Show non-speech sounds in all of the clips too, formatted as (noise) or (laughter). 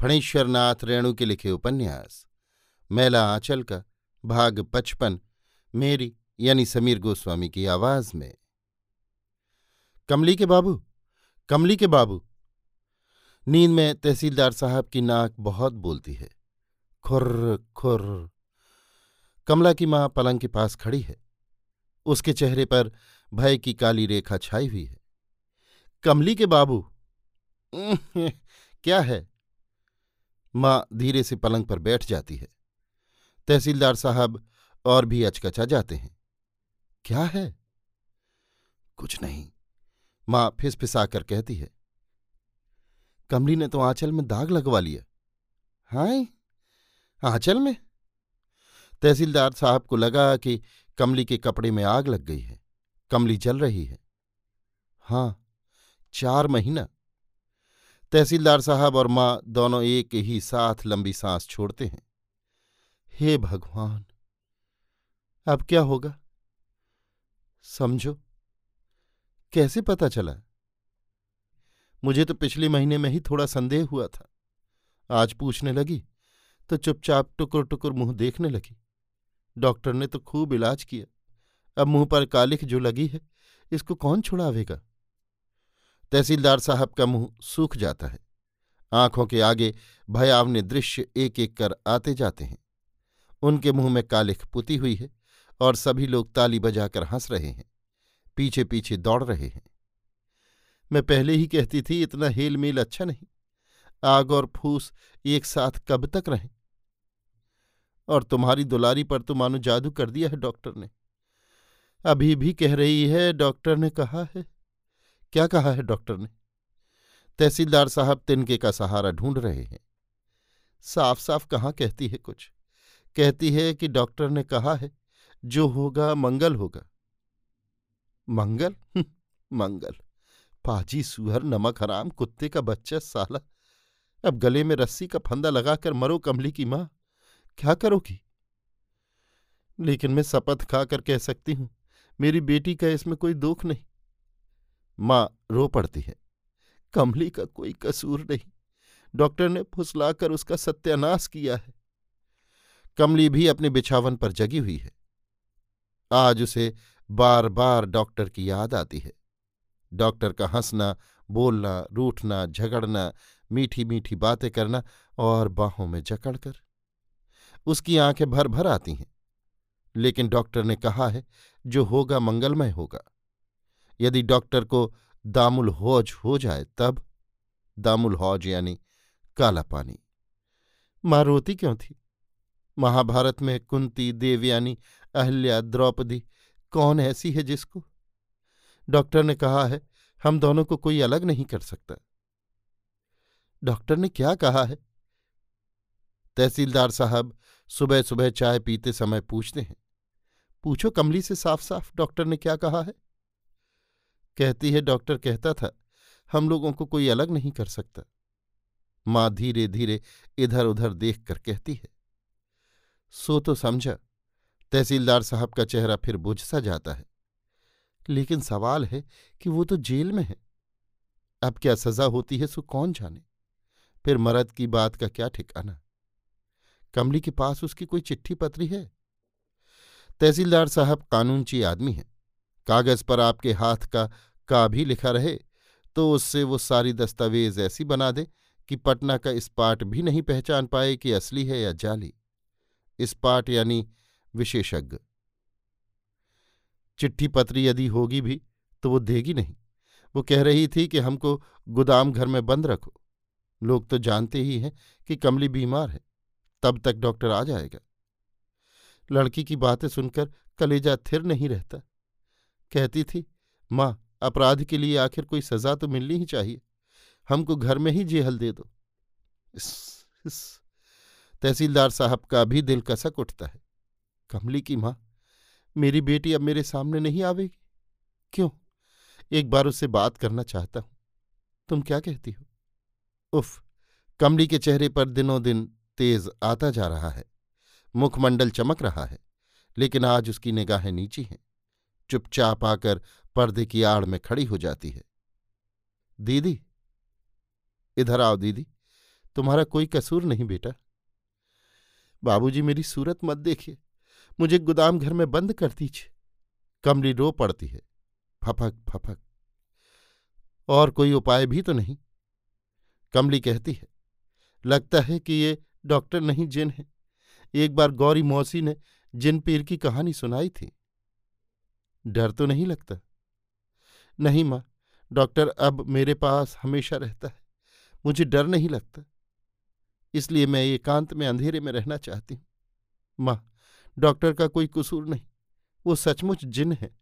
फणीश्वरनाथ रेणु के लिखे उपन्यास। मैला आंचल का भाग पचपन, मेरी यानी समीर गोस्वामी की आवाज़ में। कमली के बाबू, कमली के बाबू। नींद में तहसीलदार साहब की नाक बहुत बोलती है। खुर्र खुर्र कमला की माँ पलंग के पास खड़ी है। उसके चेहरे पर भय की काली रेखा छाई हुई है। कमली के बाबू। (laughs) क्या है? माँ धीरे से पलंग पर बैठ जाती है। तहसीलदार साहब और भी अचकचा जाते हैं। क्या है? कुछ नहीं। माँ फिसफिसाकर कहती है। कमली ने तो आंचल में दाग लगवा लिया। हाय, आंचल में? तहसीलदार साहब को लगा कि कमली के कपड़े में आग लग गई है। कमली जल रही है। हाँ, चार महीना। तहसीलदार साहब और माँ दोनों एक ही साथ लंबी सांस छोड़ते हैं। हे भगवान, अब क्या होगा? समझो, कैसे पता चला? मुझे तो पिछले महीने में ही थोड़ा संदेह हुआ था। आज पूछने लगी तो चुपचाप टुकुर टुकुर मुँह देखने लगी। डॉक्टर ने तो खूब इलाज किया। अब मुँह पर कालिख जो लगी है, इसको कौन छुड़ावेगा? तहसीलदार साहब का मुँह सूख जाता है। आँखों के आगे भयावने दृश्य एक एक कर आते जाते हैं। उनके मुँह में कालिख पुती हुई है और सभी लोग ताली बजाकर हंस रहे हैं। पीछे पीछे दौड़ रहे हैं। मैं पहले ही कहती थी, इतना हेल मेल अच्छा नहीं। आग और फूस एक साथ कब तक रहें? और तुम्हारी दुलारी पर तो मानो जादू कर दिया है डॉक्टर ने। अभी भी कह रही है, डॉक्टर ने कहा है क्या कहा है डॉक्टर ने? तहसीलदार साहब तिनके का सहारा ढूंढ रहे हैं। साफ़ साफ़ कहाँ कहती है कुछ? कहती है कि डॉक्टर ने कहा है जो होगा मंगल होगा। मंगल? हम्म, मंगल। पाजी सुहर नमक हराम कुत्ते का बच्चा साला। अब गले में रस्सी का फंदा लगाकर मरो कमली की माँ। क्या करोगी? लेकिन मैं शपथ खाकर कह सकती हूँ मेरी बेटी का इसमें कोई दुख नहीं। माँ रो पड़ती है। कमली का कोई कसूर नहीं। डॉक्टर ने फुसलाकर उसका सत्यानाश किया है। कमली भी अपने बिछावन पर जगी हुई है। आज उसे बार बार डॉक्टर की याद आती है। डॉक्टर का हंसना, बोलना, रूठना, झगड़ना मीठी मीठी बातें करना और बाहों में जकड़कर उसकी आँखें भर भर आती हैं। लेकिन डॉक्टर ने कहा है, जो होगा मंगलमय होगा। यदि डॉक्टर को दामुल हौज हो जाए तब? दामुल हौज यानी काला पानी। माँ रोती क्यों थी? महाभारत में कुंती देवयानी अहल्या द्रौपदी कौन ऐसी है जिसको? डॉक्टर ने कहा है, हम दोनों को कोई अलग नहीं कर सकता। डॉक्टर ने क्या कहा है? तहसीलदार साहब सुबह सुबह चाय पीते समय पूछते हैं। पूछो कमली से साफ़ साफ़ डॉक्टर ने क्या कहा है? कहती है, डॉक्टर कहता था, हम लोगों को कोई अलग नहीं कर सकता। माँ धीरे धीरे इधर उधर देख कर कहती है, सो तो समझा, तहसीलदार साहब का चेहरा फिर बुझ सा जाता है। लेकिन सवाल है कि वो तो जेल में है। अब क्या सजा होती है सो कौन जाने? फिर मरद की बात का क्या ठिकाना? कमली के पास उसकी कोई चिट्ठी पत्री है? तहसीलदार साहब कानूनची आदमी है। कागज़ पर आपके हाथ का का भी लिखा रहे तो उससे वो सारी दस्तावेज़ ऐसी बना दे कि पटना का इस पाठ भी नहीं पहचान पाए कि असली है या जाली। स्पाट यानी विशेषज्ञ। चिट्ठी पत्री यदि होगी भी तो वो देगी नहीं। वो कह रही थी कि हमको गोदाम घर में बंद रखो। लोग तो जानते ही हैं कि कमली बीमार है। तब तक डॉक्टर आ जाएगा। लड़की की बातें सुनकर कलेजा थिर नहीं रहता। कहती थी, माँ अपराध के लिए आखिर कोई सजा तो मिलनी ही चाहिए। हमको घर में ही जेहल दे दो। इस, इस, तहसीलदार साहब का भी दिल कसक उठता है। कमली की माँ मेरी बेटी अब मेरे सामने नहीं आवेगी। क्यों? एक बार उससे बात करना चाहता हूँ। तुम क्या कहती हो? उफ कमली के चेहरे पर दिनों दिन तेज आता जा रहा है। मुखमंडल चमक रहा है लेकिन आज उसकी निगाहें नीची हैं। चुपचाप आकर पर्दे की आड़ में खड़ी हो जाती है। दीदी, इधर आओ दीदी, तुम्हारा कोई कसूर नहीं बेटा। बाबूजी मेरी सूरत मत देखिए, मुझे गोदाम घर में बंद कर दीजिए। कमली रो पड़ती है फपक फपक और कोई उपाय भी तो नहीं। कमली कहती है, लगता है कि ये डॉक्टर नहीं जिन है। एक बार गौरी मौसी ने जिन पीर की कहानी सुनाई थी। डर तो नहीं लगता। नहीं माँ, डॉक्टर अब मेरे पास हमेशा रहता है, मुझे डर नहीं लगता। इसलिए मैं एकांत में अंधेरे में रहना चाहती हूँ। माँ, डॉक्टर का कोई कसूर नहीं, वो सचमुच जिन है।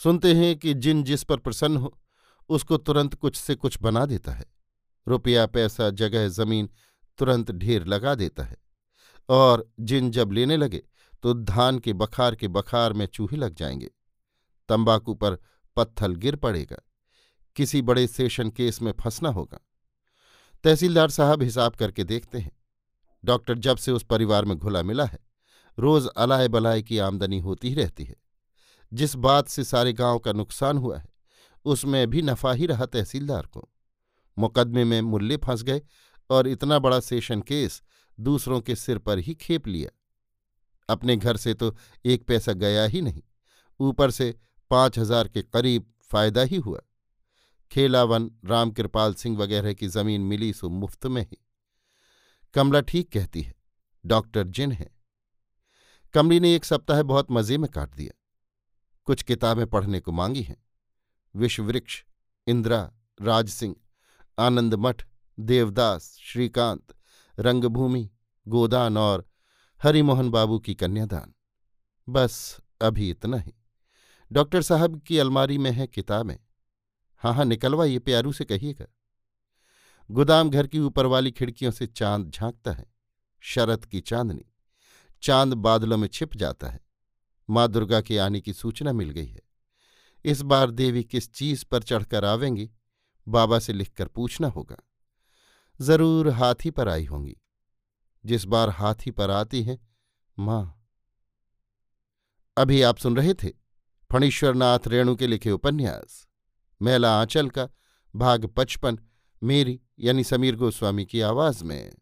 सुनते हैं कि जिन जिस पर प्रसन्न हो, उसको तुरंत कुछ से कुछ बना देता है। रुपया, पैसा, जगह, ज़मीन तुरंत ढेर लगा देता है। और जिन जब लेने लगे तो धान के बखार के बखार में चूहे लग जाएँगे। तंबाकू पर पत्थल गिर पड़ेगा। किसी बड़े सेशन केस में फंसना होगा। तहसीलदार साहब हिसाब करके देखते हैं। डॉक्टर जब से उस परिवार में घुला मिला है, रोज अलाय बलाय की आमदनी होती ही रहती है। जिस बात से सारे गाँव का नुकसान हुआ है, उसमें भी नफा ही रहा तहसीलदार को। मुकदमे में मूल्य फंस गए और इतना बड़ा सेशन केस दूसरों के सिर पर ही खेप लिया। अपने घर से तो एक पैसा गया ही नहीं। ऊपर से पाँच हज़ार के करीब फ़ायदा ही हुआ। खेलावन रामकृपाल सिंह वगैरह की ज़मीन मिली सो मुफ़्त में ही। कमला ठीक कहती है, डॉक्टर जिन है। कमली ने एक सप्ताह बहुत मज़े में काट दिया। कुछ किताबें पढ़ने को मांगी हैं। विश्ववृक्ष, इंदिरा, राजसिंह आनंद मठ देवदास, श्रीकांत, रंगभूमि, गोदान और हरिमोहन बाबू की कन्यादान। बस, अभी इतना ही। डॉक्टर साहब की अलमारी में है किताबें। हाँ हाँ निकलवाइए, प्यारू से कहिएगा। गोदाम घर की ऊपर वाली खिड़कियों से चाँद झांकता है, शरद की चांदनी। चाँद बादलों में छिप जाता है। माँ दुर्गा के आने की सूचना मिल गई है। इस बार देवी किस चीज़ पर चढ़कर आवेंगी, बाबा से लिखकर पूछना होगा। ज़रूर हाथी पर आई होंगी। जिस बार हाथी पर आती है, माँ। अभी आप सुन रहे थे फणीश्वरनाथ रेणु के लिखे उपन्यास, मेला आंचल का भाग पचपन, मेरी यानी समीर गोस्वामी की आवाज़ में।